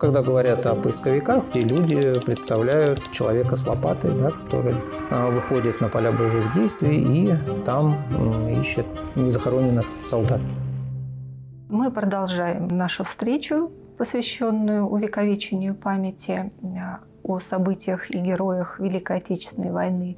Когда говорят о поисковиках, те люди представляют человека с лопатой, да, который а, выходит на поля боевых действий и там ищет незахороненных солдат. Мы продолжаем нашу встречу, посвященную увековечению памяти а, о событиях и героях Великой Отечественной войны.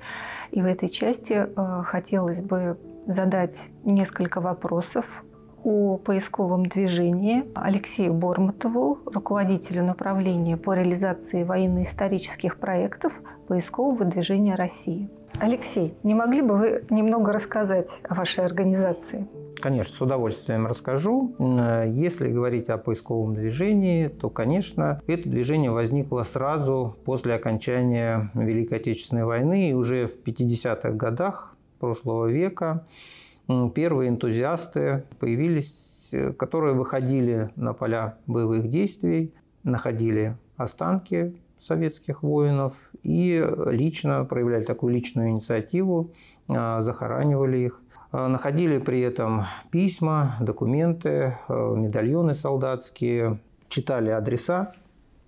И в этой части а, хотелось бы задать несколько вопросов о поисковом движении Алексею Бормотову, руководителю направления по реализации военно-исторических проектов поискового движения России. Алексей, не могли бы вы немного рассказать о вашей организации? Конечно, с удовольствием расскажу. Если говорить о поисковом движении, то, конечно, это движение возникло сразу после окончания Великой Отечественной войны и уже в 50-х годах прошлого века первые энтузиасты появились, э, которые выходили на поля боевых действий, находили останки советских воинов и лично проявляли такую личную инициативу, а, захоранивали их. А, находили при этом письма, документы, а, медальоны солдатские, читали адреса,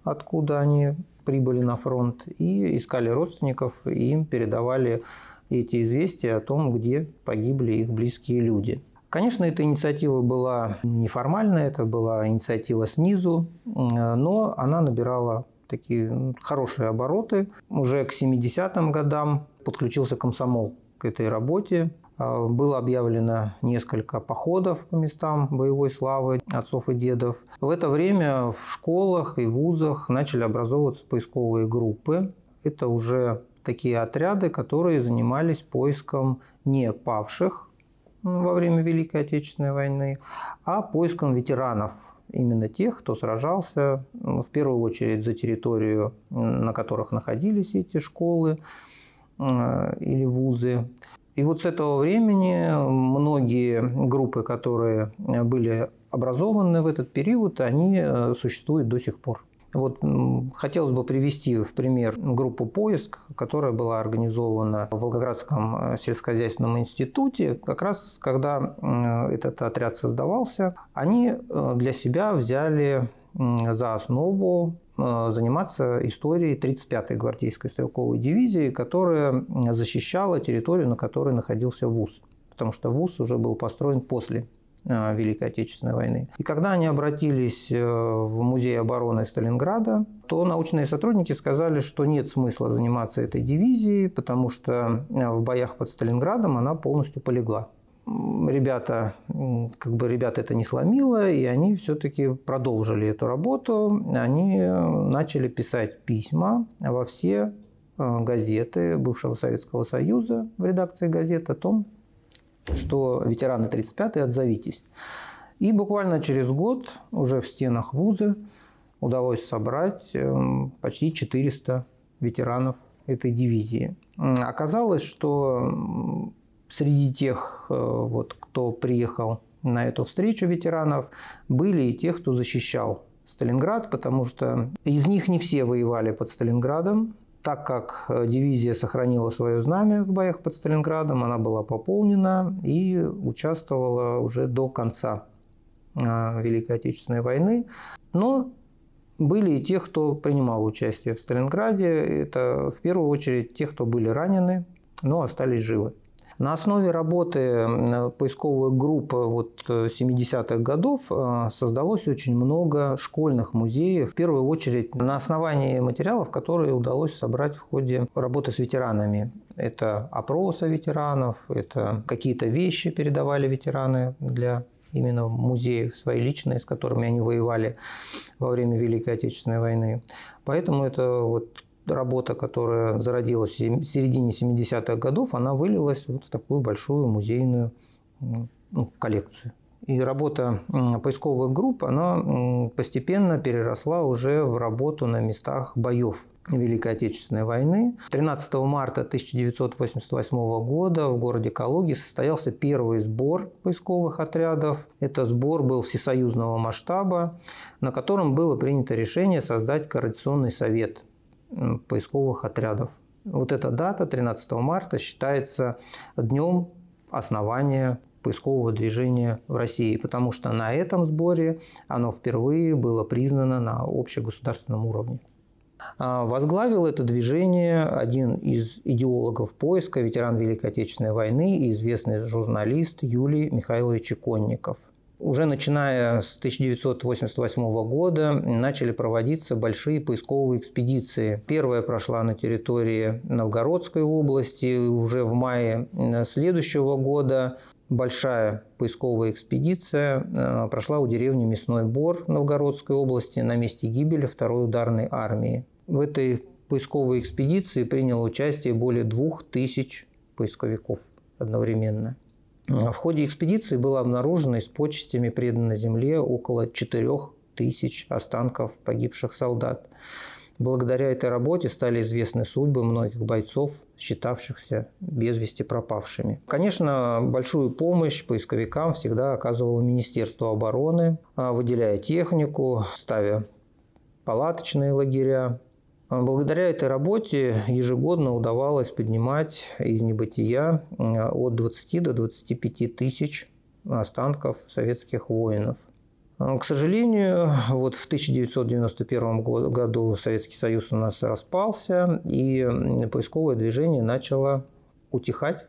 откуда они прибыли на фронт, и искали родственников, и им передавали эти известия о том, где погибли их близкие люди. Конечно, эта инициатива была неформальная, это была инициатива снизу, но она набирала такие хорошие обороты. Уже к 70-м годам подключился комсомол к этой работе. А, было объявлено несколько походов по местам боевой славы отцов и дедов. В это время в школах и вузах начали образовываться поисковые группы. Это уже такие отряды, которые занимались поиском не павших во время Великой Отечественной войны, а поиском ветеранов, именно тех, кто сражался в первую очередь за территорию, на которых находились эти школы э, или вузы. И вот с этого времени многие группы, которые были образованы в этот период, они э, существуют до сих пор. Вот хотелось бы привести в пример группу «Поиск», которая была организована в Волгоградском э, сельскохозяйственном институте. Как раз когда этот отряд создавался, они э, для себя взяли за основу э, заниматься историей 35-й гвардейской стрелковой дивизии, которая защищала территорию, на которой находился ВУЗ. Потому что ВУЗ уже был построен после Э, Великой Отечественной войны. И когда они обратились э, в Музей обороны Сталинграда, то научные сотрудники сказали, что нет смысла заниматься этой дивизией, потому что э, в боях под Сталинградом она полностью полегла. Ребята, как бы ребята это не сломило, и они все-таки продолжили эту работу. Они начали писать письма во все газеты бывшего Советского Союза в редакции газет о том, что ветераны 35-й отзовитесь. И буквально через год уже в стенах вуза удалось собрать эм, почти 400 ветеранов этой дивизии. Оказалось, что среди тех, э, вот, кто приехал на эту встречу ветеранов, были и те, кто защищал Сталинград, потому что из них не все воевали под Сталинградом, так как э, дивизия сохранила свое знамя в боях под Сталинградом, она была пополнена и участвовала уже до конца э, Великой Отечественной войны. Но были и те, кто принимал участие в Сталинграде. Это в первую очередь те, кто были ранены, но остались живы. На основе работы поисковых групп вот 70-х годов э, создалось очень много школьных музеев. В первую очередь на основании материалов, которые удалось собрать в ходе работы с ветеранами. Это опросы ветеранов, это какие-то вещи передавали ветераны для именно музеев свои личные, с которыми они воевали во время Великой Отечественной войны. Поэтому это вот работа, которая зародилась в середине 70-х годов, она вылилась вот в такую большую музейную ну, коллекцию. И работа поисковых групп, она постепенно переросла уже в работу на местах боев Великой Отечественной войны. 13 марта 1988 года в городе Калуге состоялся первый сбор поисковых отрядов. Это сбор был всесоюзного масштаба, на котором было принято решение создать Координационный совет поисковых отрядов. Вот эта дата, 13 марта, считается днем основания поискового движения в России, потому что на этом сборе оно впервые было признано на общегосударственном уровне. А, возглавил это движение один из идеологов поиска, ветеран Великой Отечественной войны и известный журналист Юлий Михайлович Иконников. Уже начиная с 1988 года начали проводиться большие поисковые экспедиции. Первая прошла на территории Новгородской области. Уже в мае следующего года большая поисковая экспедиция э, прошла у деревни Мясной Бор Новгородской области на месте гибели второй ударной армии. В этой поисковой экспедиции приняло участие более двух тысяч поисковиков одновременно. В ходе экспедиции было обнаружено с почестями предано земле около 4 тысяч останков погибших солдат. Благодаря этой работе стали известны судьбы многих бойцов, считавшихся без вести пропавшими. Конечно, большую помощь поисковикам всегда оказывало Министерство обороны, выделяя технику, ставя палаточные лагеря, а благодаря этой работе ежегодно удавалось поднимать из небытия от 20 до 25 тысяч останков советских воинов. А, к сожалению, вот в 1991 году Советский Союз у нас распался, и поисковое движение начало утихать,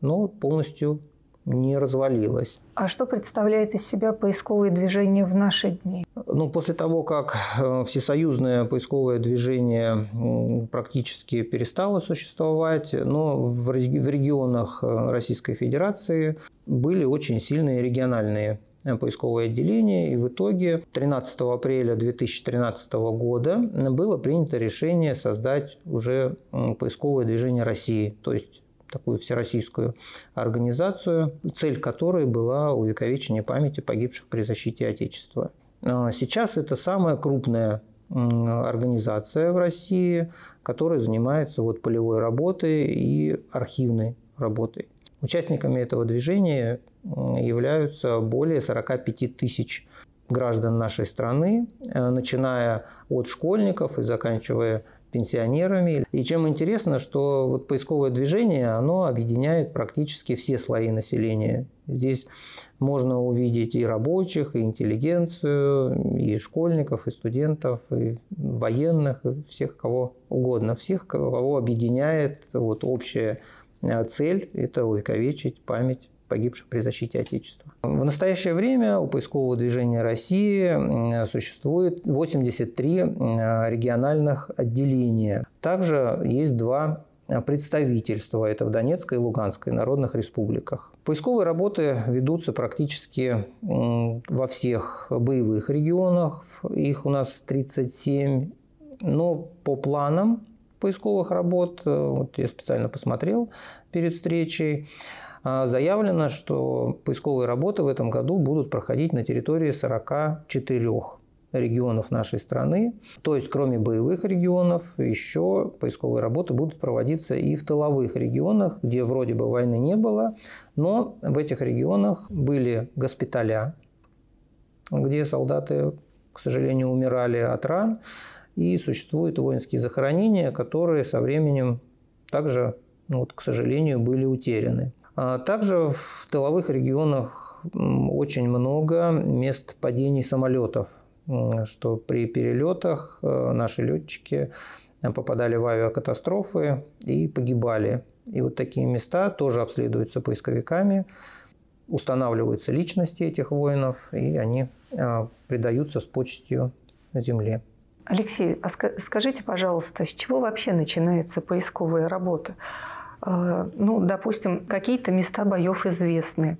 но полностью не развалилась. А что представляет из себя поисковое движение в наши дни? Ну, после того, как э, всесоюзное поисковое движение практически перестало существовать, но в регионах э, Российской Федерации были очень сильные региональные э, поисковые отделения, и в итоге 13 апреля 2013 года было принято решение создать уже поисковое движение России, то есть такую всероссийскую организацию, цель которой была увековечение памяти погибших при защите Отечества. А сейчас это самая крупная организация в России, которая занимается вот полевой работой и архивной работой. Участниками этого движения являются более 45 тысяч граждан нашей страны, э, начиная от школьников и заканчивая пенсионерами. И чем интересно, что вот поисковое движение, оно объединяет практически все слои населения. Здесь можно увидеть и рабочих, и интеллигенцию, и школьников, и студентов, и военных, и всех кого угодно. Всех, кого объединяет вот общая э, цель – это увековечить память погибших при защите Отечества. В настоящее время у поискового движения России существует 83 региональных отделения. Также есть два представительства. Это в Донецкой и Луганской народных республиках. Поисковые работы ведутся практически во всех боевых регионах. Их у нас 37. Но по планам поисковых работ, э, вот я специально посмотрел перед встречей, а, заявлено, что поисковые работы в этом году будут проходить на территории 44 регионов нашей страны. То есть, кроме боевых регионов, еще поисковые работы будут проводиться и в тыловых регионах, где вроде бы войны не было, но в этих регионах были госпиталя, где солдаты, к сожалению, умирали от ран, и существуют воинские захоронения, которые со временем также, ну, вот, к сожалению, были утеряны. А также в тыловых регионах очень много мест падений самолетов, что при перелетах э, наши летчики попадали в авиакатастрофы и погибали. И вот такие места тоже обследуются поисковиками, устанавливаются личности этих воинов, и они э, предаются с почестью земле. Алексей, а скажите, пожалуйста, с чего вообще начинается поисковая работа? А, ну, допустим, какие-то места боев известны.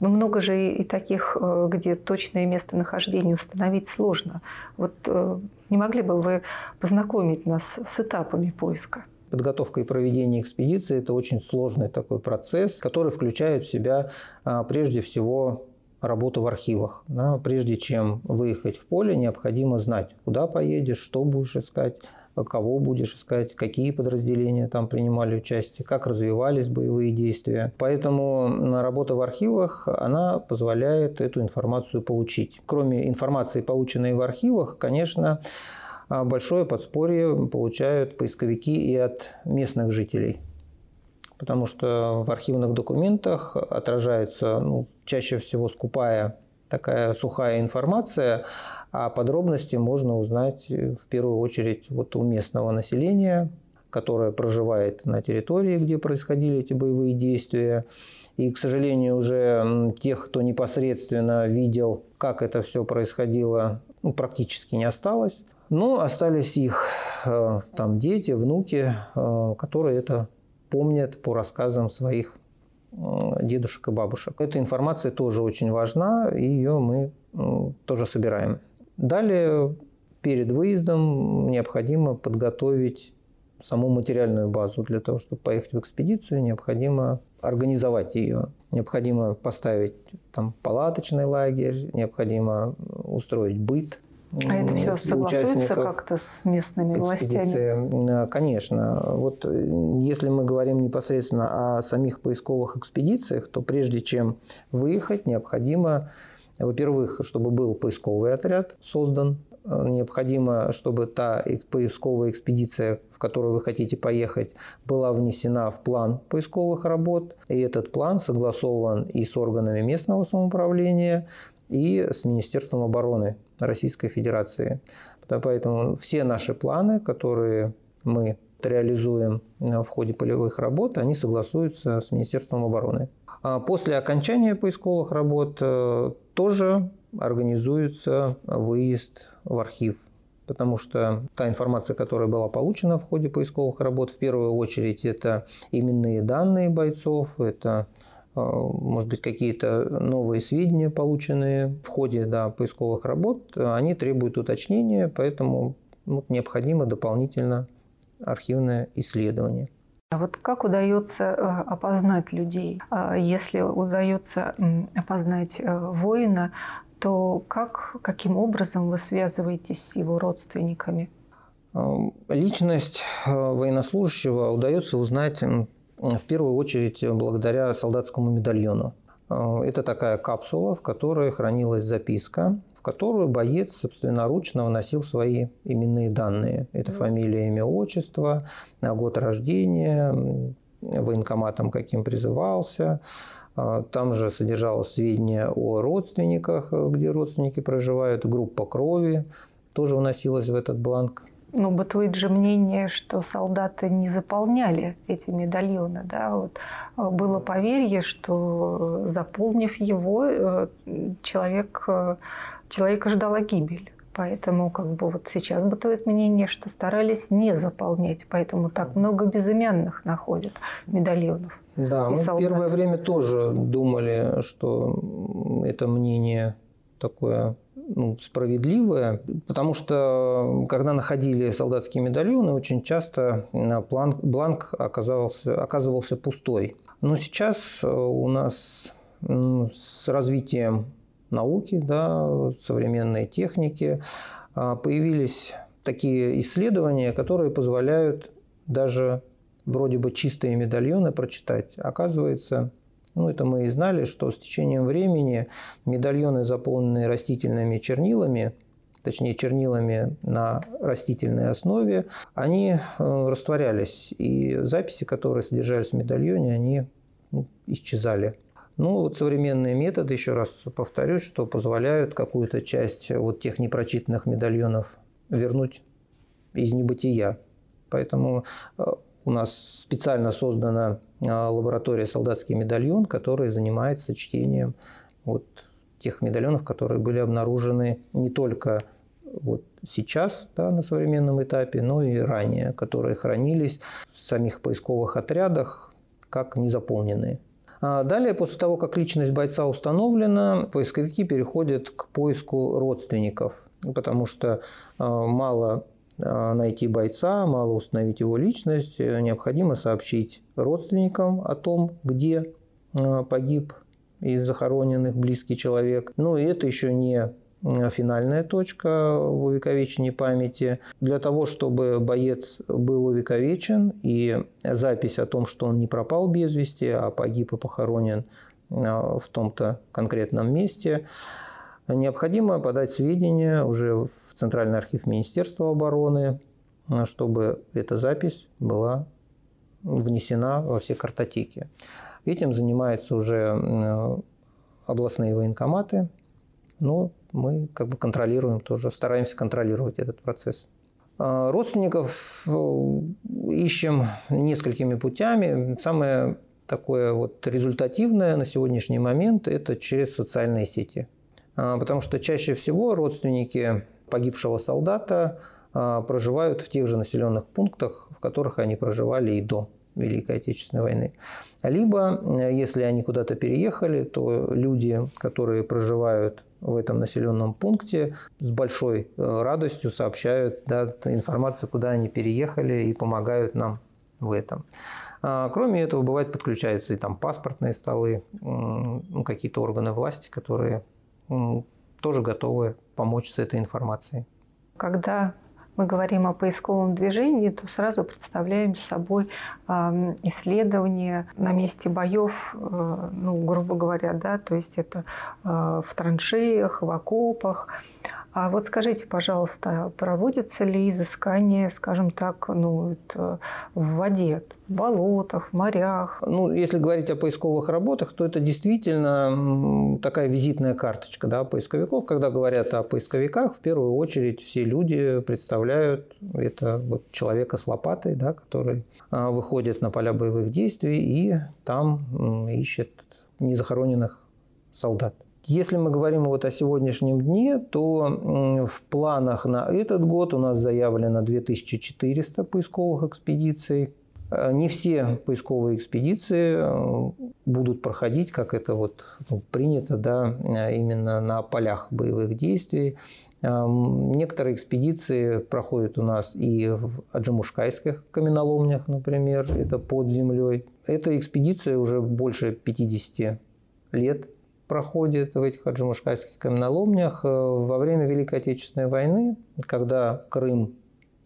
Но много же и таких, э, где точное местонахождение установить сложно. Вот э, не могли бы вы познакомить нас с этапами поиска? Подготовка и проведение экспедиции – это очень сложный такой процесс, который включает в себя а, прежде всего работу в архивах. Да, прежде чем выехать в поле, необходимо знать, куда поедешь, что будешь искать, кого будешь искать, какие подразделения там принимали участие, как развивались боевые действия. Поэтому работа в архивах, она позволяет эту информацию получить. Кроме информации, полученной в архивах, конечно, большое подспорье получают поисковики и от местных жителей. Потому что в архивных документах отражается ну, чаще всего скупая такая сухая информация, а подробности можно узнать в первую очередь вот у местного населения, которое проживает на территории, где происходили эти боевые действия. И, к сожалению, уже тех, кто непосредственно видел, как это все происходило, ну, практически не осталось. Но остались их э, там дети, внуки, э, которые это помнят по рассказам своих дедушек и бабушек. Эта информация тоже очень важна, и ее мы тоже собираем. Далее, перед выездом необходимо подготовить саму материальную базу. Для того, чтобы поехать в экспедицию, необходимо организовать ее. Необходимо поставить там палаточный лагерь, необходимо устроить быт а это все согласуется как-то с местными властями? Конечно. Вот э, если мы говорим непосредственно о самих поисковых экспедициях, то прежде чем выехать, необходимо, во-первых, чтобы был поисковый отряд создан, э, необходимо, чтобы та поисковая экспедиция, в которую вы хотите поехать, была внесена в план поисковых работ. И этот план согласован и с органами местного самоуправления, и с Министерством обороны Российской Федерации. Поэтому все наши планы, которые мы реализуем в ходе полевых работ, они согласуются с Министерством обороны. А после окончания поисковых работ э, тоже организуется выезд в архив, потому что та информация, которая была получена в ходе поисковых работ, в первую очередь это именные данные бойцов, это может быть, какие-то новые сведения, полученные в ходе да, поисковых работ, они требуют уточнения, поэтому ну, необходимо дополнительно архивное исследование. А вот как удается э, опознать людей? А если удается опознать э, воина, то как, каким образом вы связываетесь с его родственниками? Личность э, военнослужащего удается узнать в первую очередь благодаря солдатскому медальону. Э, это такая капсула, в которой хранилась записка, в которую боец собственноручно вносил свои именные данные. Это фамилия, имя, отчество, год рождения, военкоматом каким призывался. Э, там же содержалось сведения о родственниках, где родственники проживают, группа крови тоже вносилась в этот бланк. Ну, бытует же мнение, что солдаты не заполняли эти медальоны. Да? Вот э, было поверье, что э, заполнив его, э, человек, человека ждала гибель. Поэтому как бы вот сейчас бытует мнение, что старались не заполнять, поэтому так много безымянных находят медальонов. Да, мы солдат. первое время тоже думали, что это мнение такое ну, справедливое, потому что когда находили солдатские медальоны, очень часто бланк, бланк оказался, оказывался пустой. Но сейчас э, у нас с развитием науки, да, современной техники а, появились такие исследования, которые позволяют даже вроде бы чистые медальоны прочитать. Оказывается, ну, это мы и знали, что с течением времени медальоны, заполненные растительными чернилами, точнее чернилами на растительной основе, они э, растворялись. И записи, которые содержались в медальоне, они ну, исчезали. Ну, вот современные методы, еще раз повторюсь, что позволяют какую-то часть вот тех непрочитанных медальонов вернуть из небытия. Поэтому э, у нас специально создана лаборатория «Солдатский медальон», которая занимается чтением вот тех медальонов, которые были обнаружены не только вот сейчас да, на современном этапе, но и ранее, которые хранились в самих поисковых отрядах как незаполненные. А далее, после того, как личность бойца установлена, поисковики переходят к поиску родственников, потому что а, мало а, найти бойца, мало установить его личность, э, необходимо сообщить родственникам о том, где а, погиб и захороненных близкий человек. Но и это еще не финальная точка в увековечении памяти. Для того, чтобы боец был увековечен и запись о том, что он не пропал без вести, а погиб и похоронен в том-то конкретном месте, необходимо подать сведения уже в Центральный архив Министерства обороны, чтобы эта запись была внесена во все картотеки. Этим занимаются уже областные военкоматы, но мы как бы контролируем тоже, стараемся контролировать этот процесс. А, родственников э, ищем несколькими путями. Самое такое вот результативное на сегодняшний момент – это через социальные сети. А, потому что чаще всего родственники погибшего солдата а, проживают в тех же населенных пунктах, в которых они проживали и до Великой Отечественной войны. Либо, э, если они куда-то переехали, то люди, которые проживают в этом населенном пункте, с большой э, радостью сообщают да, информацию, куда они переехали и помогают нам в этом. А, кроме этого, бывает подключаются и там паспортные столы, ну, какие-то органы власти, которые тоже готовы помочь с этой информацией. Когда мы говорим о поисковом движении, то сразу представляем собой исследование на месте боев, э, ну, грубо говоря, да, то есть это э, в траншеях, в окопах, а вот скажите, пожалуйста, проводится ли изыскание, скажем так, ну, в воде, в болотах, в морях? Ну, если говорить о поисковых работах, то это действительно такая визитная карточка да, поисковиков. Когда говорят о поисковиках, в первую очередь все люди представляют это вот человека с лопатой, да, который а, выходит на поля боевых действий и там ищет незахороненных солдат. Если мы говорим вот о сегодняшнем дне, то в планах на этот год у нас заявлено 2400 поисковых экспедиций. Э, не все поисковые экспедиции э, будут проходить, как это вот ну, принято, да, э, именно на полях боевых действий. Некоторые экспедиции проходят у нас и в аджимушкайских каменоломнях, например, это под землей. Эта экспедиция уже больше 50 лет проходит в этих аджимушкайских каменоломнях э, во время Великой Отечественной войны, когда Крым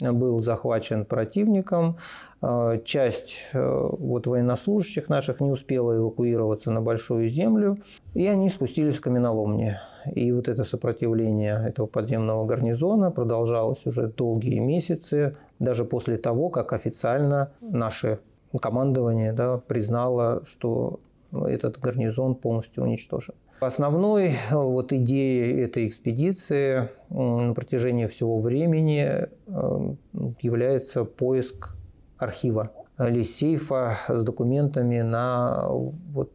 был захвачен противником. Э, часть э, вот, военнослужащих наших не успела эвакуироваться на Большую Землю, и они спустились в каменоломни. И вот это сопротивление этого подземного гарнизона продолжалось уже долгие месяцы, даже после того, как официально наше командование да, признало, что этот гарнизон полностью уничтожен. Основной э, вот идеей этой экспедиции на протяжении всего времени э, является поиск архива или сейфа с документами на вот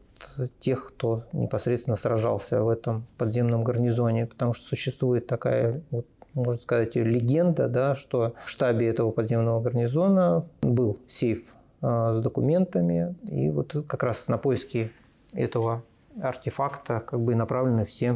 тех, кто непосредственно сражался в этом подземном гарнизоне, потому что существует такая вот можно сказать, легенда, да, что в штабе этого подземного гарнизона был сейф с документами, и вот как раз на поиски этого артефакта как бы направлены все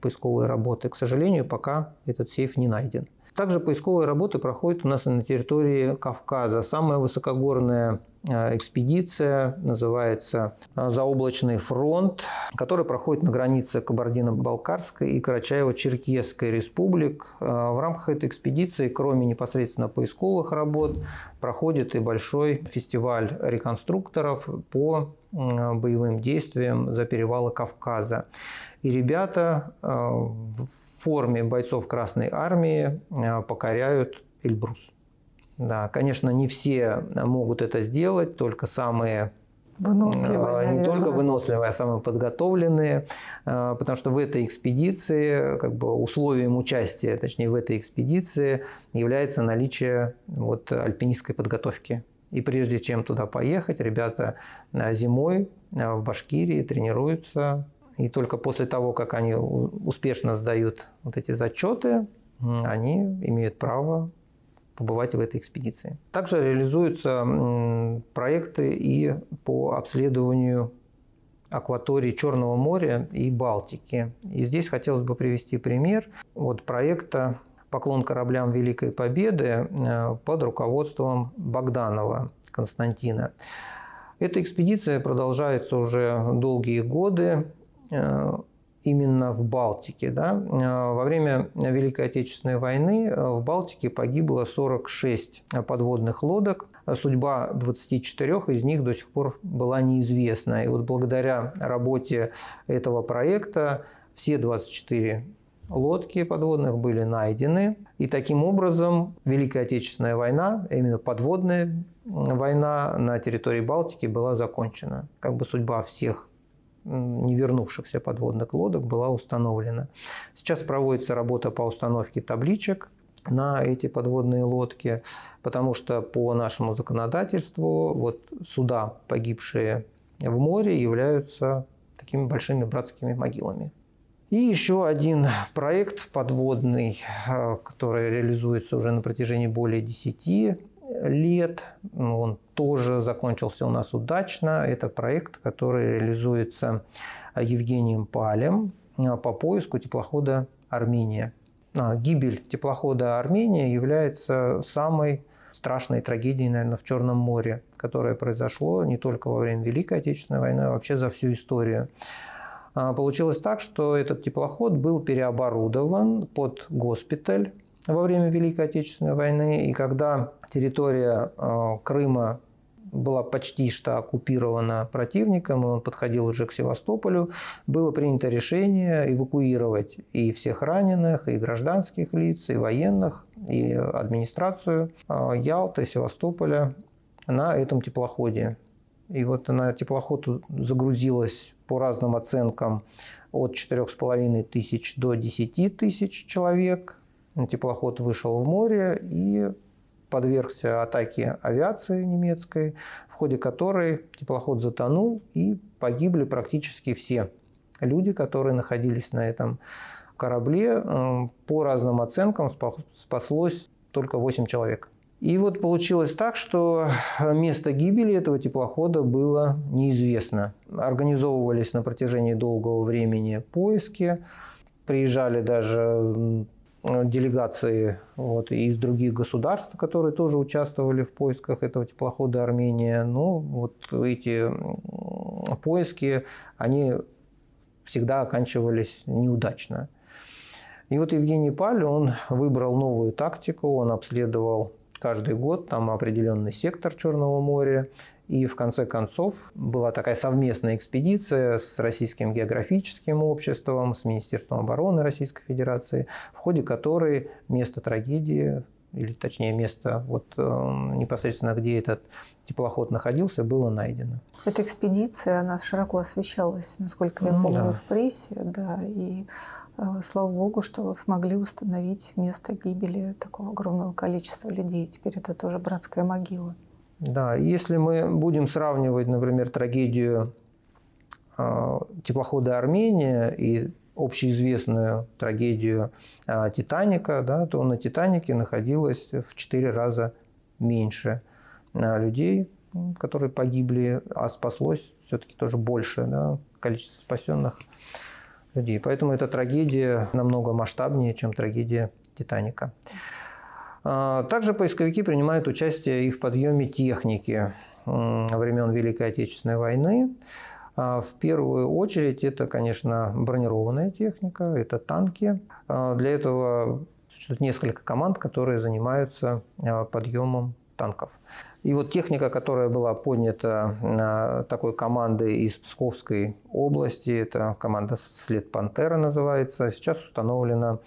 поисковые работы. К сожалению, пока этот сейф не найден. Также поисковые работы проходят у нас на территории Кавказа. Самая высокогорная э, экспедиция называется э, «Заоблачный фронт», который проходит на границе Кабардино-Балкарской и Карачаево-Черкесской республик. Э, в рамках этой экспедиции, кроме непосредственно поисковых работ, проходит и большой фестиваль реконструкторов по боевым действиям за перевалы Кавказа. И ребята форме бойцов Красной Армии э, покоряют Эльбрус. Да, конечно, не все могут это сделать, только самые Выносливые, э, не только выносливые, а самые подготовленные, э, потому что в этой экспедиции, как бы условием участия, точнее в этой экспедиции, является наличие вот альпинистской подготовки. И прежде чем туда поехать, ребята зимой в Башкирии тренируются и только после того, как они успешно сдают вот эти зачеты, они имеют право побывать в этой экспедиции. Также реализуются проекты и по обследованию акватории Черного моря и Балтики. И здесь хотелось бы привести пример вот проекта «Поклон кораблям Великой Победы» э, под руководством Богданова Константина. Эта экспедиция продолжается уже долгие годы. Э, именно в Балтике. Да? Э, во время Великой Отечественной войны э, в Балтике погибло 46 подводных лодок. Судьба 24 из них до сих пор была неизвестна. И вот благодаря работе этого проекта все 24 лодки подводных были найдены. И таким образом Великая Отечественная война, а именно подводная война на территории Балтики была закончена. Как бы судьба всех не вернувшихся подводных лодок была установлена. Сейчас проводится работа по установке табличек на эти подводные лодки, потому что по нашему законодательству вот суда, погибшие в море, являются такими большими братскими могилами. И еще один проект подводный, э, который реализуется уже на протяжении более 10 лет. Он тоже закончился у нас удачно. Это проект, который реализуется Евгением Палем э, по поиску теплохода «Армения». А, гибель теплохода «Армения» является самой страшной трагедией, наверное, в Черном море, которое произошло не только во время Великой Отечественной войны, а вообще за всю историю. А, получилось так, что этот теплоход был переоборудован под госпиталь во время Великой Отечественной войны. И когда территория а, Крыма была почти что оккупирована противником, и он подходил уже к Севастополю, было принято решение эвакуировать и всех раненых, и гражданских лиц, и военных, и администрацию а, Ялты, Севастополя на этом теплоходе. И вот на теплоход загрузилось по разным оценкам от 4,5 тысяч до 10 тысяч человек. Теплоход вышел в море и подвергся атаке авиации немецкой, в ходе которой теплоход затонул и погибли практически все люди, которые находились на этом корабле. По разным оценкам спаслось только 8 человек. И вот получилось так, что место гибели этого теплохода было неизвестно. Организовывались на протяжении долгого времени поиски. Приезжали даже делегации вот, из других государств, которые тоже участвовали в поисках этого теплохода Армения. Но вот эти поиски, они всегда оканчивались неудачно. И вот Евгений Паль, он выбрал новую тактику, он обследовал каждый год там определенный сектор Черного моря. И в конце концов была такая совместная экспедиция с Российским географическим обществом, с Министерством обороны Российской Федерации, в ходе которой место трагедии или точнее место вот э, непосредственно, где этот теплоход находился, было найдено. Эта экспедиция, она широко освещалась, насколько я ну, помню, да. в прессе, да, и Э, слава богу, что смогли установить место гибели такого огромного количества людей. Теперь это тоже братская могила. Да, если мы будем сравнивать, например, трагедию э, теплохода Армения и общеизвестную трагедию э, Титаника, да, то на Титанике находилось в четыре раза меньше людей, которые погибли, а спаслось все-таки тоже больше да, количество спасенных людей. Поэтому эта трагедия намного масштабнее, чем трагедия Титаника. А, также поисковики принимают участие и в подъеме техники времен Великой Отечественной войны. А, в первую очередь это, конечно, бронированная техника, это танки. А, для этого существует несколько команд, которые занимаются подъемом танков. И вот техника, которая была поднята такой командой из Псковской области, это команда «След Пантера» называется, сейчас установлена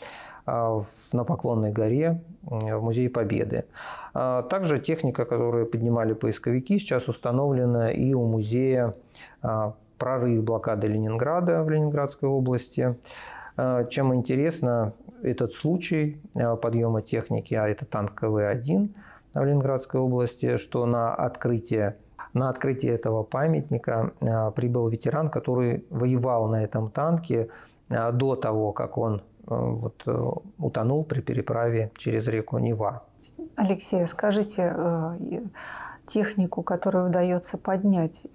на Поклонной горе в Музее Победы. А, также техника, которую поднимали поисковики, сейчас установлена и у музея а, «Прорыв блокады Ленинграда» в Ленинградской области. Чем интересно этот случай подъема техники, а это танк КВ-1, в Ленинградской области, что на открытие на открытие этого памятника а, прибыл ветеран, который воевал на этом танке а, до того, как он а, вот, э, утонул при переправе через реку Нева. Алексей, скажите, э, технику, которую удается поднять,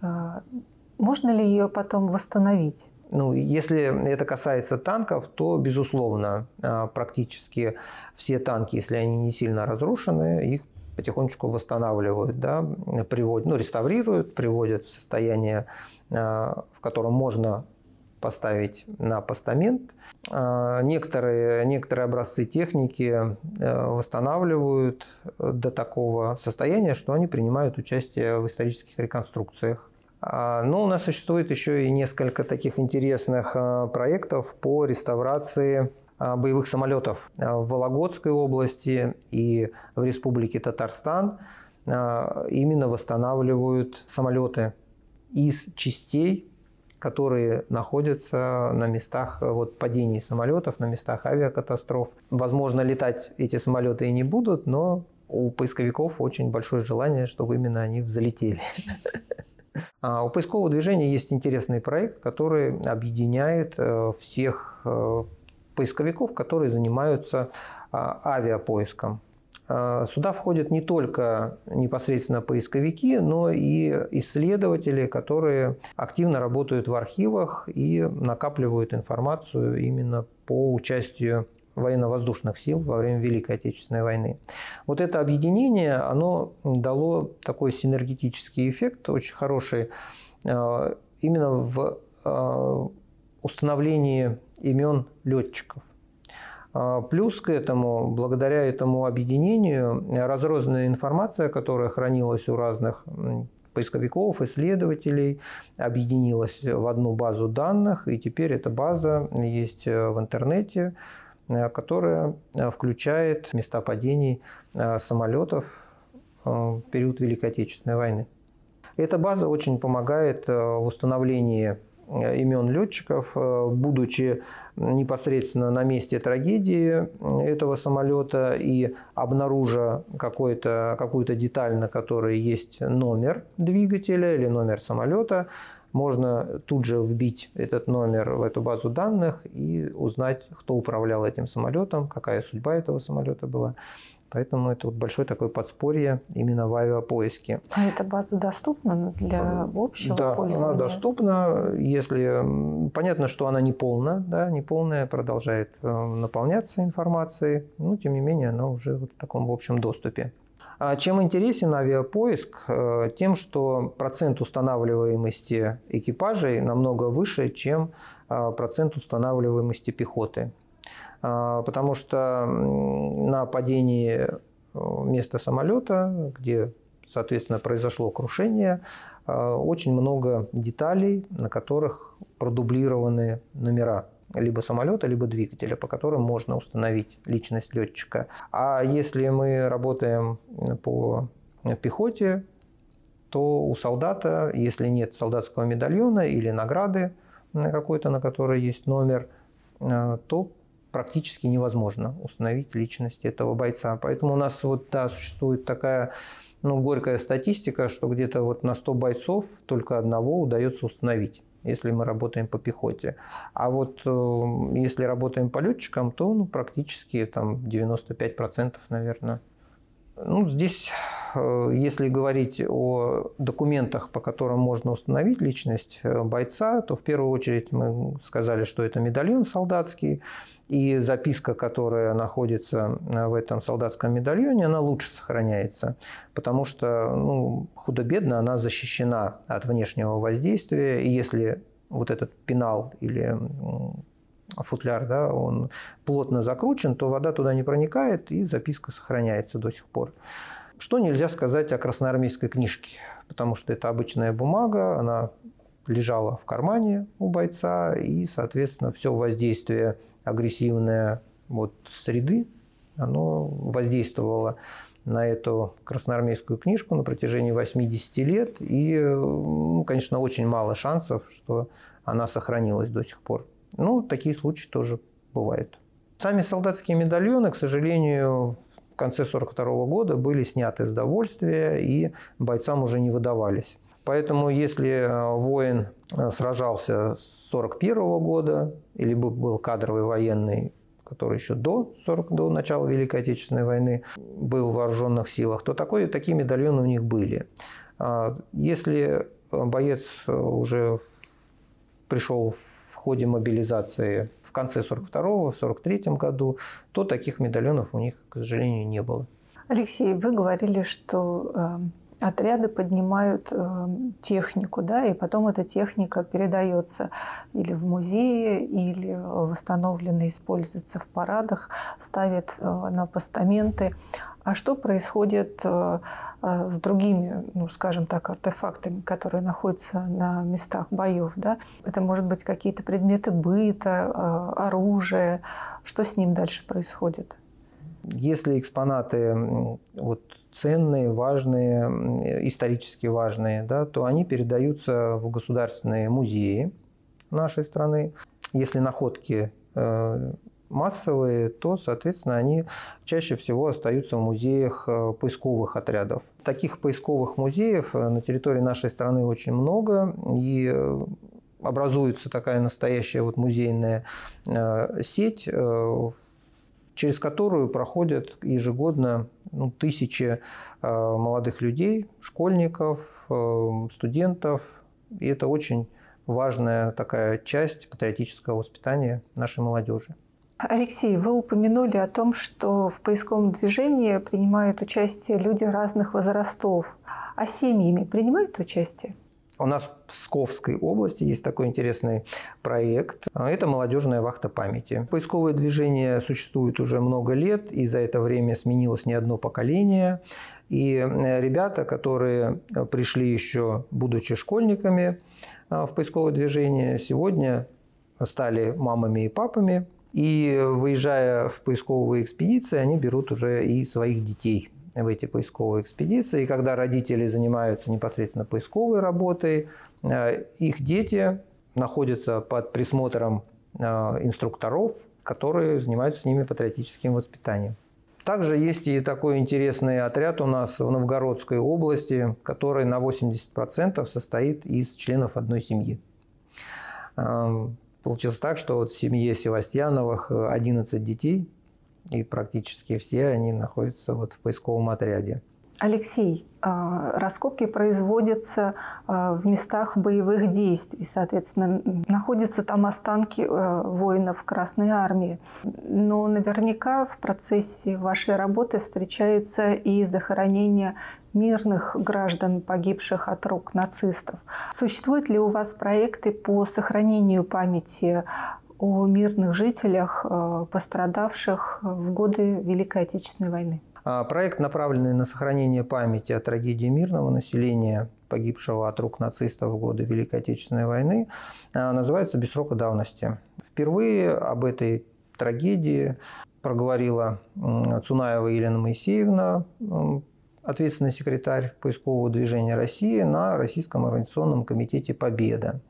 можно ли ее потом восстановить? Ну, если это касается танков, то, безусловно, практически все танки, если они не сильно разрушены, их потихонечку восстанавливают, да, приводят, ну, реставрируют, приводят в состояние, э, в котором можно поставить на постамент. Э, некоторые, некоторые образцы техники э, восстанавливают до такого состояния, что они принимают участие в исторических реконструкциях. А, но у нас существует еще и несколько таких интересных проектов по реставрации боевых самолетов в Вологодской области и в Республике Татарстан именно восстанавливают самолеты из частей которые находятся на местах э, вот, падений самолетов, на местах авиакатастроф. Возможно, летать эти самолеты и не будут, но у поисковиков очень большое желание, чтобы именно они взлетели. А у поискового движения есть интересный проект, который объединяет э, всех э, поисковиков, которые занимаются а, авиапоиском. А, сюда входят не только непосредственно поисковики, но и исследователи, которые активно работают в архивах и накапливают информацию именно по участию военно-воздушных сил во время Великой Отечественной войны. Вот это объединение, оно дало такой синергетический эффект, очень хороший, а, именно в а, установлении имен летчиков. А, плюс к этому, благодаря этому объединению, разрозненная информация, которая хранилась у разных поисковиков, исследователей, объединилась в одну базу данных, и теперь эта база есть э, в интернете, э, которая э, включает места падений самолетов в период Великой Отечественной войны. Эта база очень помогает в установлении Э, имен летчиков, э, будучи непосредственно на месте трагедии этого самолета и обнаружа какую-то деталь, на которой есть номер двигателя или номер самолета, можно тут же вбить этот номер в эту базу данных и узнать, кто управлял этим самолетом, какая судьба этого самолета была. Поэтому это вот большое такое подспорье именно в авиапоиске. А эта база доступна для общего да, пользования? она доступна. Если понятно, что она не полна, да, не полная, продолжает э, наполняться информацией, но тем не менее она уже вот в таком в общем доступе. А чем интересен авиапоиск? Э, тем, что процент устанавливаемости экипажей намного выше, чем э, процент устанавливаемости пехоты. А, потому что на падении э, места самолета, где, соответственно, произошло крушение, э, очень много деталей, на которых продублированы номера либо самолета, либо двигателя, по которым можно установить личность летчика. А если мы работаем по пехоте, то у солдата, если нет солдатского медальона или награды какой-то, на которой есть номер, э, то практически невозможно установить личность этого бойца. Поэтому у нас вот да, существует такая ну, горькая статистика, что где-то вот на 100 бойцов только одного удается установить если мы работаем по пехоте. А вот э, если работаем по летчикам, то ну, практически там 95%, наверное. Ну, здесь Э, если говорить о документах, по которым можно установить личность э, бойца, то в первую очередь мы сказали, что это медальон солдатский, и записка, которая находится э, в этом солдатском медальоне, она лучше сохраняется, потому что ну, худо-бедно она защищена от внешнего воздействия, и если вот этот пенал или футляр, да, он плотно закручен, то вода туда не проникает, и записка сохраняется до сих пор. Что нельзя сказать о красноармейской книжке? Потому что это обычная бумага, она лежала в кармане у бойца, и, соответственно, все воздействие агрессивное вот среды, оно воздействовало на эту красноармейскую книжку на протяжении 80 лет. И, ну, конечно, очень мало шансов, что она сохранилась до сих пор. Ну, такие случаи тоже бывают. Сами солдатские медальоны, к сожалению, конце 1942 года были сняты с довольствия и бойцам уже не выдавались. Поэтому если э, воин э, сражался с 1941 года или был кадровый военный, который еще до, 40, до начала Великой Отечественной войны был в вооруженных силах, то такой, такие медальоны у них были. А если боец уже пришел в ходе мобилизации в конце 42-го, в 43 году, то таких медальонов у них, к сожалению, не было. Алексей, вы говорили, что э, отряды поднимают э, технику, да, и потом эта техника передается или в музее, или восстановленно используется в парадах, ставят э, на постаменты. А что происходит э, э, с другими, ну, скажем так, артефактами, которые находятся на местах боев? Да? Это может быть какие-то предметы быта, э, оружие. Что с ним дальше происходит? Если экспонаты вот, ценные, важные, исторически важные, да, то они передаются в государственные музеи нашей страны. Если находки массовые, то, соответственно, они чаще всего остаются в музеях э, поисковых отрядов. Таких поисковых музеев э, на территории нашей страны очень много, и э, образуется такая настоящая вот музейная сеть, через которую проходят ежегодно ну, тысячи молодых людей, школьников, студентов. И это очень важная такая часть патриотического воспитания нашей молодежи. Алексей, вы упомянули о том, что в поисковом движении принимают участие люди разных возрастов. А семьями принимают участие? У нас в Псковской области есть такой интересный проект. Это молодежная вахта памяти. Поисковое движение существует уже много лет, и за это время сменилось не одно поколение. И э, ребята, которые пришли еще, будучи школьниками э, в поисковое движение, сегодня стали мамами и папами и выезжая в поисковые экспедиции, они берут уже и своих детей в эти поисковые экспедиции. И когда родители занимаются непосредственно поисковой работой, э, их дети находятся под присмотром э, инструкторов, которые занимаются с ними патриотическим воспитанием. Также есть и такой интересный отряд у нас в Новгородской области, который на 80% состоит из членов одной семьи. Получилось так, что вот в семье Севастьяновых 11 э, детей, и практически все они находятся вот в поисковом отряде. Алексей, а, раскопки производятся а, в местах боевых действий, соответственно, находятся там останки э, воинов Красной Армии. Но наверняка в процессе вашей работы встречаются и захоронения мирных граждан, погибших от рук нацистов. Существуют ли у вас проекты по сохранению памяти о мирных жителях, э, пострадавших в годы Великой Отечественной войны? А, проект, направленный на сохранение памяти о трагедии мирного населения, погибшего от рук нацистов в годы Великой Отечественной войны, а, называется «Без срока давности». Впервые об этой трагедии проговорила Цунаева Елена Моисеевна, ответственный секретарь поискового движения России на Российском организационном комитете «Победа».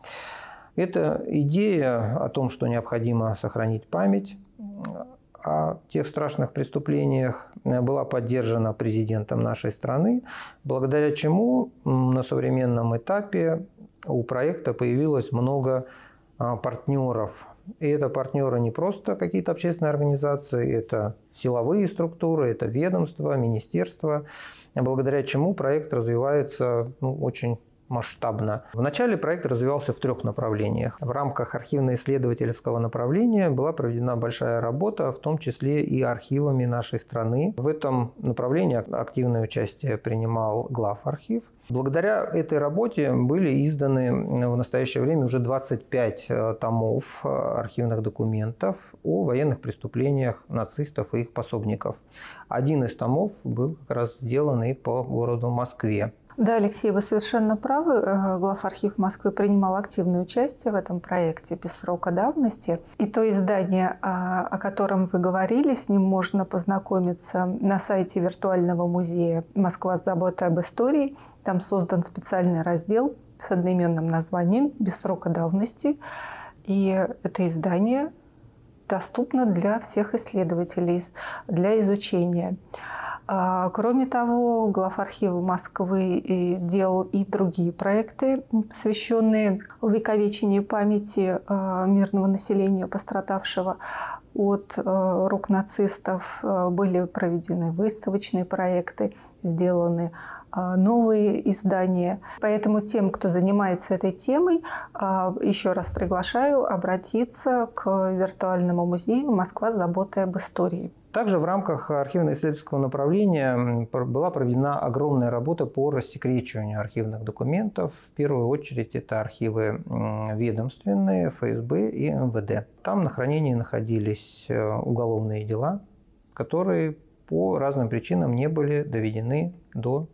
Эта идея о том, что необходимо сохранить память о тех страшных преступлениях, была поддержана президентом нашей страны, благодаря чему на современном этапе у проекта появилось много а, партнеров. И это партнеры не просто какие-то общественные организации, это силовые структуры, это ведомства, министерства, благодаря чему проект развивается ну, очень масштабно. Вначале проект развивался в трех направлениях. В рамках архивно-исследовательского направления была проведена большая работа, в том числе и архивами нашей страны. В этом направлении активное участие принимал глав архив. Благодаря этой работе были изданы в настоящее время уже 25 э, томов э, архивных документов о военных преступлениях нацистов и их пособников. Один из томов был как раз сделан и по городу Москве. Да, Алексей, вы совершенно правы. Э, Главархив Москвы принимал активное участие в этом проекте без срока давности. И то издание, а, о котором вы говорили, с ним можно познакомиться на сайте виртуального музея «Москва с заботой об истории». Там создан специальный раздел с одноименным названием «Без срока давности». И это издание доступно для всех исследователей для изучения. А, кроме того, главархив Москвы делал и другие проекты, посвященные увековечению памяти а, мирного населения, пострадавшего от а, рук нацистов. Были проведены выставочные проекты, сделаны новые издания. Поэтому тем, кто занимается этой темой, еще раз приглашаю обратиться к виртуальному музею «Москва с заботой об истории». Также в рамках архивно-исследовательского направления была проведена огромная работа по рассекречиванию архивных документов. В первую очередь это архивы ведомственные, ФСБ и МВД. Там на хранении находились э, уголовные дела, которые по разным причинам не были доведены до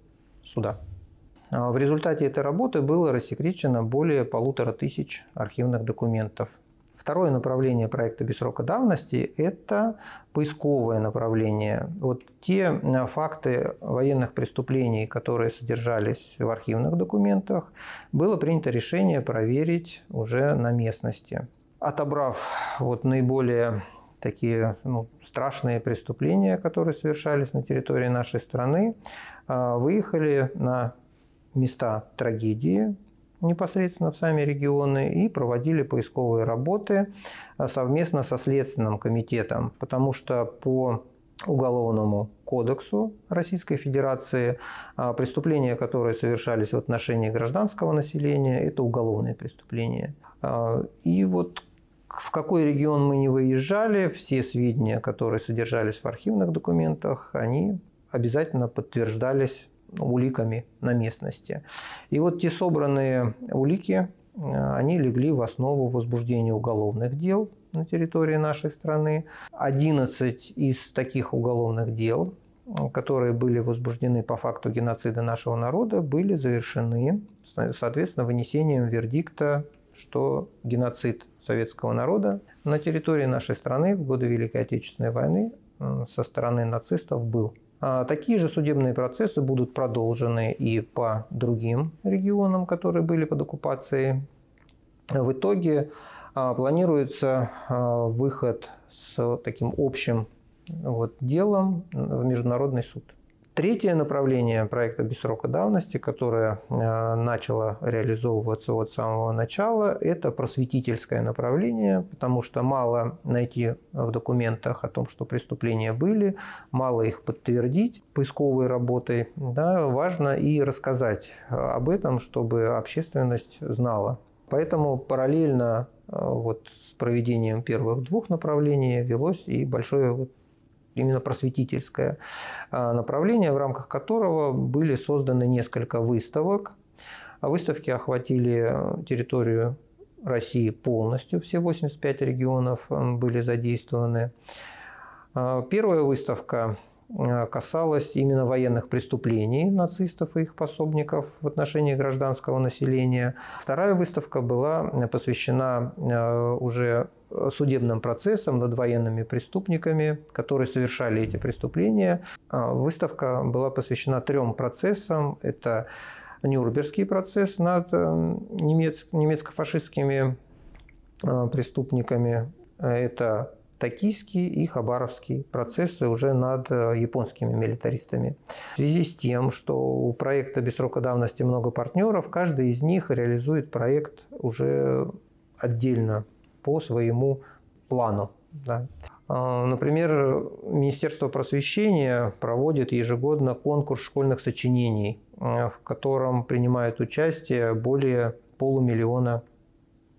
суда. А в результате этой работы было рассекречено более полутора тысяч архивных документов. Второе направление проекта «Без срока давности» – это поисковое направление. Вот те э, факты военных преступлений, которые содержались в архивных документах, было принято решение проверить уже на местности. Отобрав вот наиболее такие ну, страшные преступления, которые совершались на территории нашей страны, э, выехали на места трагедии непосредственно в сами регионы и проводили поисковые работы а, совместно со Следственным комитетом, потому что по Уголовному кодексу Российской Федерации а, преступления, которые совершались в отношении гражданского населения, это уголовные преступления. А, и вот в какой регион мы не выезжали, все сведения, которые содержались в архивных документах, они обязательно подтверждались уликами на местности. И вот те собранные улики, э, они легли в основу возбуждения уголовных дел на территории нашей страны. 11 из таких уголовных дел, которые были возбуждены по факту геноцида нашего народа, были завершены, соответственно, вынесением вердикта, что геноцид советского народа на территории нашей страны в годы Великой Отечественной войны со стороны нацистов был. А такие же судебные процессы будут продолжены и по другим регионам, которые были под оккупацией. В итоге а, планируется а, выход с таким общим вот делом в Международный суд. Третье направление проекта «Без срока давности», которое э, начало реализовываться от самого начала, это просветительское направление, потому что мало найти в документах о том, что преступления были, мало их подтвердить поисковой работой. Да, важно и рассказать об этом, чтобы общественность знала. Поэтому параллельно э, вот с проведением первых двух направлений велось и большое вот именно просветительское а, направление, в рамках которого были созданы несколько выставок. Выставки охватили территорию России полностью, все 85 регионов были задействованы. А, первая выставка а, касалась именно военных преступлений нацистов и их пособников в отношении гражданского населения. Вторая выставка была посвящена уже судебным процессом над военными преступниками, которые совершали эти преступления. А, выставка была посвящена трем процессам. Это Нюрнбергский процесс над э, немецко-фашистскими э, преступниками. Это Токийский и Хабаровский процессы уже над э, японскими милитаристами. В связи с тем, что у проекта без срока давности много партнеров, каждый из них реализует проект уже отдельно по своему плану. Да. А, например, Министерство просвещения проводит ежегодно конкурс школьных сочинений, а, в котором принимают участие более полумиллиона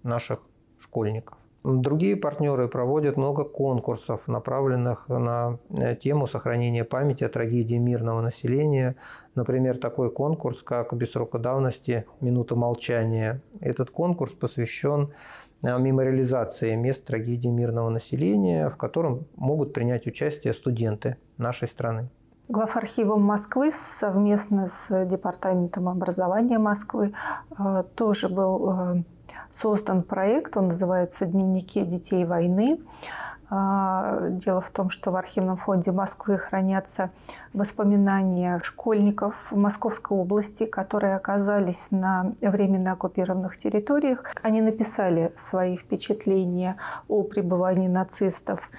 наших школьников. Другие партнеры проводят много конкурсов, направленных на э, тему сохранения памяти о трагедии мирного населения. Например, такой конкурс, как «Без срока давности. Минута молчания». Этот конкурс посвящен мемориализации мест трагедии мирного населения, в котором могут принять участие студенты нашей страны. Главархивом Москвы совместно с Департаментом образования Москвы э, тоже был э, создан проект, он называется «Дневники детей войны». А, дело в том, что в архивном фонде Москвы хранятся воспоминания школьников Московской области, которые оказались на временно оккупированных территориях. Они написали свои впечатления о пребывании нацистов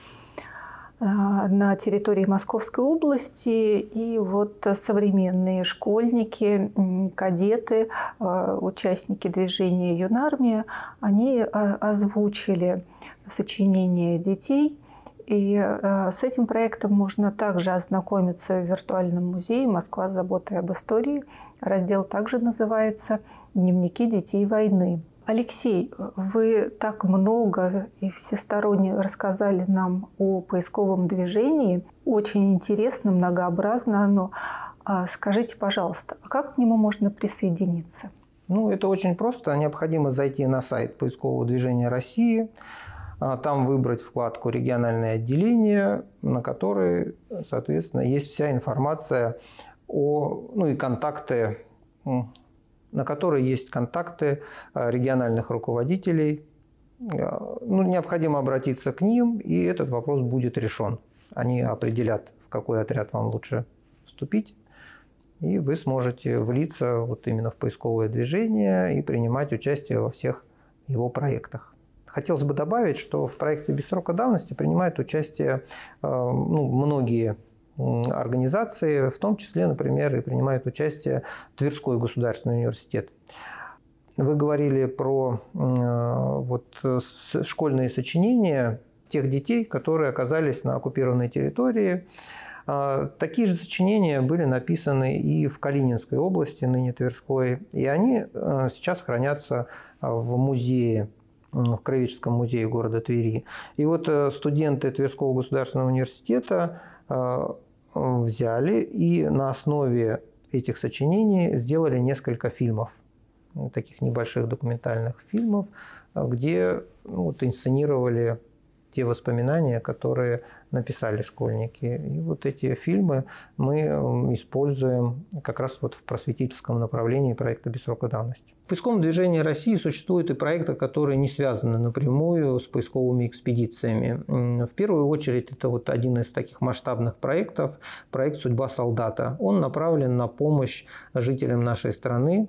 а, на территории Московской области. И вот современные школьники, кадеты, а, участники движения «Юнармия», они озвучили сочинения детей. И э, с этим проектом можно также ознакомиться в виртуальном музее «Москва с заботой об истории». Раздел также называется «Дневники детей войны». Алексей, вы так много и всесторонне рассказали нам о поисковом движении. Очень интересно, многообразно оно. А скажите, пожалуйста, а как к нему можно присоединиться? Ну, это очень просто. Необходимо зайти на сайт поискового движения России, там выбрать вкладку «Региональное отделение», на которой, соответственно, есть вся информация о, ну и контакты, на которой есть контакты региональных руководителей. Ну, необходимо обратиться к ним, и этот вопрос будет решен. Они определят, в какой отряд вам лучше вступить и вы сможете влиться вот именно в поисковое движение и принимать участие во всех его проектах. Хотелось бы добавить, что в проекте «Без срока давности» принимают участие э, ну, многие организации, в том числе, например, и принимает участие Тверской государственный университет. Вы говорили про э, вот, школьные сочинения тех детей, которые оказались на оккупированной территории, а, такие же сочинения были написаны и в Калининской области, ныне Тверской, и они а, сейчас хранятся в музее в Краеведческом музее города Твери. И вот э, студенты Тверского государственного университета взяли и на основе этих сочинений сделали несколько фильмов, таких небольших документальных фильмов, где ну, вот, инсценировали те воспоминания, которые написали школьники. И вот эти фильмы мы используем как раз вот в просветительском направлении проекта «Без срока давности». В поисковом движении России существуют и проекты, которые не связаны напрямую с поисковыми экспедициями. В первую очередь это вот один из таких масштабных проектов, проект «Судьба солдата». Он направлен на помощь жителям нашей страны,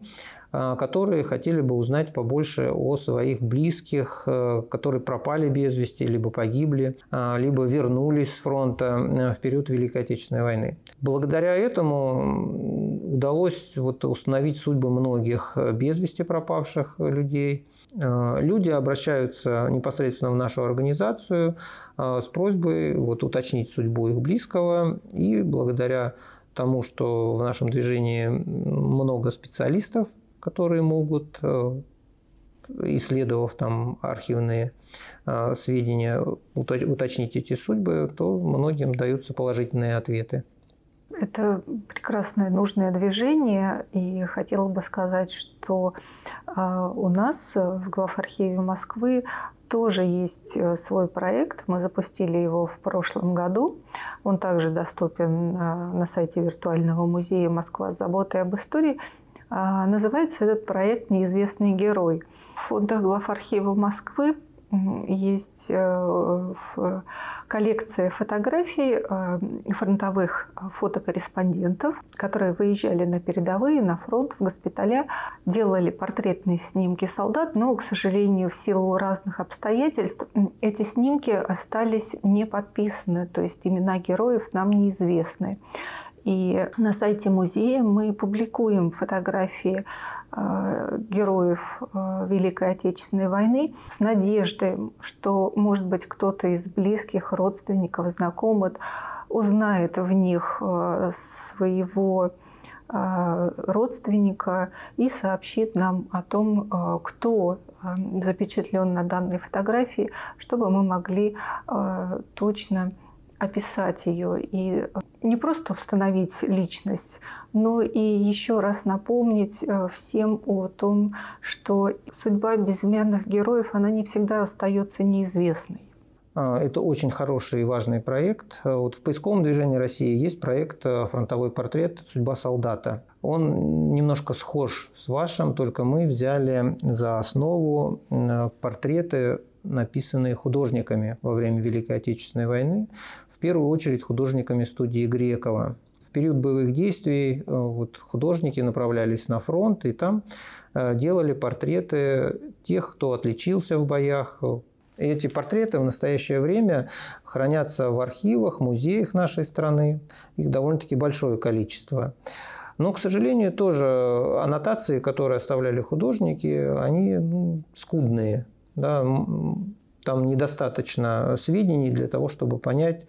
которые хотели бы узнать побольше о своих близких, э, которые пропали без вести, либо погибли, а, либо вернулись с фронта э, в период Великой Отечественной войны. Благодаря этому удалось вот установить судьбы многих без вести пропавших людей. А, люди обращаются непосредственно в нашу организацию с просьбой вот, уточнить судьбу их близкого, и благодаря тому, что в нашем движении много специалистов, которые могут, э, исследовав там архивные э, сведения, уточнить эти судьбы, то многим даются положительные ответы. Это прекрасное, нужное движение. И хотела бы сказать, что э, у нас в главархиве Москвы тоже есть свой проект. Мы запустили его в прошлом году. Он также доступен на сайте виртуального музея «Москва заботой об истории». А, называется этот проект «Неизвестный герой». В фондах главархива Москвы есть э, коллекция фотографий э, фронтовых фотокорреспондентов, которые выезжали на передовые, на фронт, в госпиталя, делали портретные снимки солдат, но, к сожалению, в силу разных обстоятельств эти снимки остались не подписаны, то есть имена героев нам неизвестны. И на сайте музея мы публикуем фотографии э, героев э, Великой Отечественной войны с надеждой, что, может быть, кто-то из близких, родственников, знакомых узнает в них э, своего родственника и сообщит нам о том, кто запечатлен на данной фотографии, чтобы мы могли точно описать ее и не просто установить личность, но и еще раз напомнить э, всем о том, что судьба безымянных героев, она не всегда остается неизвестной. А, это очень хороший и важный проект. Вот в поисковом движении России есть проект э, «Фронтовой портрет. Судьба солдата». Он немножко схож с вашим, только мы взяли за основу портреты, написанные художниками во время Великой Отечественной войны в первую очередь художниками студии Грекова. В период боевых действий э, вот, художники направлялись на фронт и там э, делали портреты тех, кто отличился в боях. Эти портреты в настоящее время хранятся в архивах, музеях нашей страны. Их довольно-таки большое количество. Но, к сожалению, тоже аннотации, которые оставляли художники, они ну, скудные. Да, там недостаточно сведений для того, чтобы понять,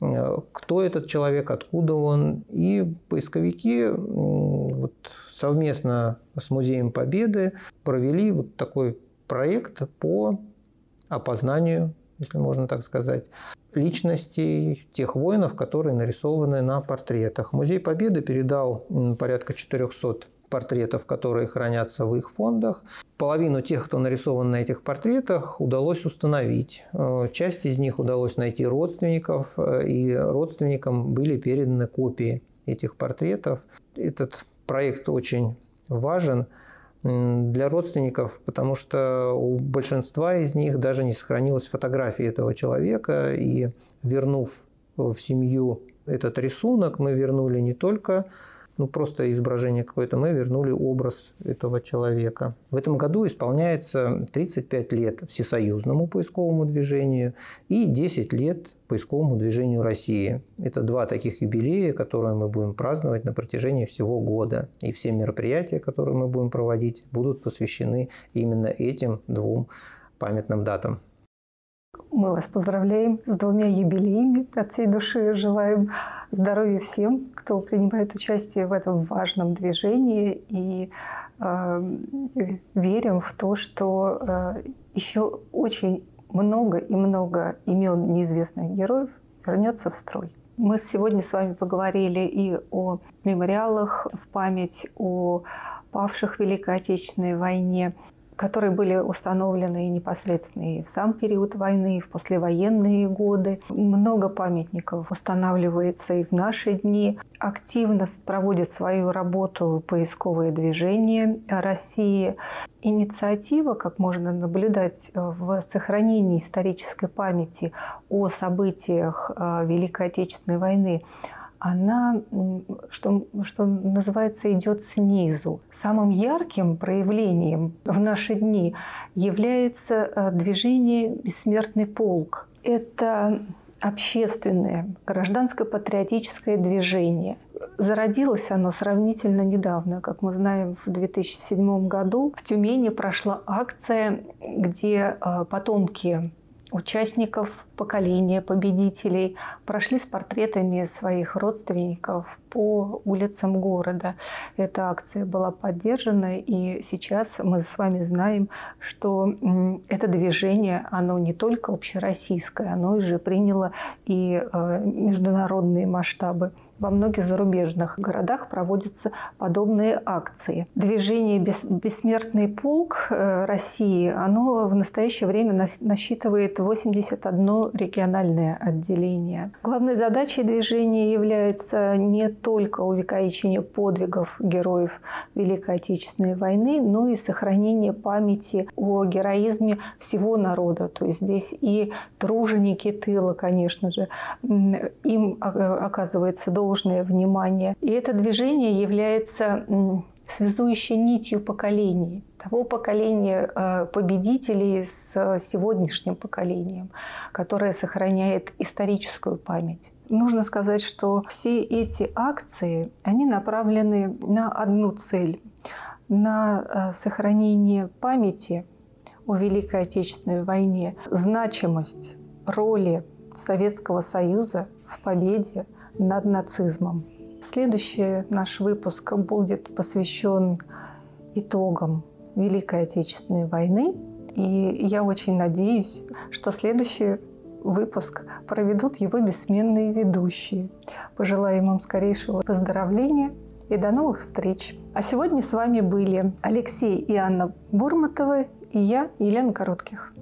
э, кто этот человек, откуда он. И поисковики вот, совместно с Музеем Победы провели вот такой проект по опознанию, если можно так сказать, личностей тех воинов, которые нарисованы на портретах. Музей Победы передал порядка 400 портретов, которые хранятся в их фондах. Половину тех, кто нарисован на этих портретах, удалось установить. Э, часть из них удалось найти родственников, э, и родственникам были переданы копии этих портретов. Этот проект очень важен для родственников, потому что у большинства из них даже не сохранилась фотография этого человека, и вернув в семью этот рисунок, мы вернули не только ну, просто изображение какое-то, мы вернули образ этого человека. В этом году исполняется 35 лет всесоюзному поисковому движению и 10 лет поисковому движению России. Это два таких юбилея, которые мы будем праздновать на протяжении всего года. И все мероприятия, которые мы будем проводить, будут посвящены именно этим двум памятным датам. Мы вас поздравляем с двумя юбилеями. От всей души желаем здоровья всем, кто принимает участие в этом важном движении. И э, верим в то, что э, еще очень много и много имен неизвестных героев вернется в строй. Мы сегодня с вами поговорили и о мемориалах в память о павших в Великой Отечественной войне, которые были установлены непосредственно и в сам период войны, и в послевоенные годы. Много памятников устанавливается и в наши дни. Активно проводит свою работу поисковое движение России. Инициатива, как можно наблюдать в сохранении исторической памяти о событиях э, Великой Отечественной войны, она, что, что называется, идет снизу. Самым ярким проявлением в наши дни является э, движение «Бессмертный полк». Это общественное, гражданско-патриотическое движение. Зародилось оно сравнительно недавно. Как мы знаем, в 2007 году в Тюмени прошла акция, где э, потомки участников поколения победителей прошли с портретами своих родственников по улицам города. Эта акция была поддержана, и сейчас мы с вами знаем, что это движение, оно не только общероссийское, оно уже приняло и э, международные масштабы. Во многих зарубежных городах проводятся подобные акции. Движение «Бессмертный полк э, России» оно в настоящее время насчитывает 81 региональное отделение. Главной задачей движения является не только увековечение подвигов героев Великой Отечественной войны, но и сохранение памяти о героизме всего народа. То есть здесь и труженики тыла, конечно же, им оказывается должное внимание. И это движение является связующей нитью поколений, того поколения э, победителей с сегодняшним поколением, которое сохраняет историческую память. Нужно сказать, что все эти акции, они направлены на одну цель, на э, сохранение памяти о Великой Отечественной войне, значимость роли Советского Союза в победе над нацизмом. Следующий наш выпуск будет посвящен итогам Великой Отечественной войны. И я очень надеюсь, что следующий выпуск проведут его бессменные ведущие. Пожелаем им скорейшего выздоровления и до новых встреч. А сегодня с вами были Алексей и Анна Бурматовы и я, Елена Коротких.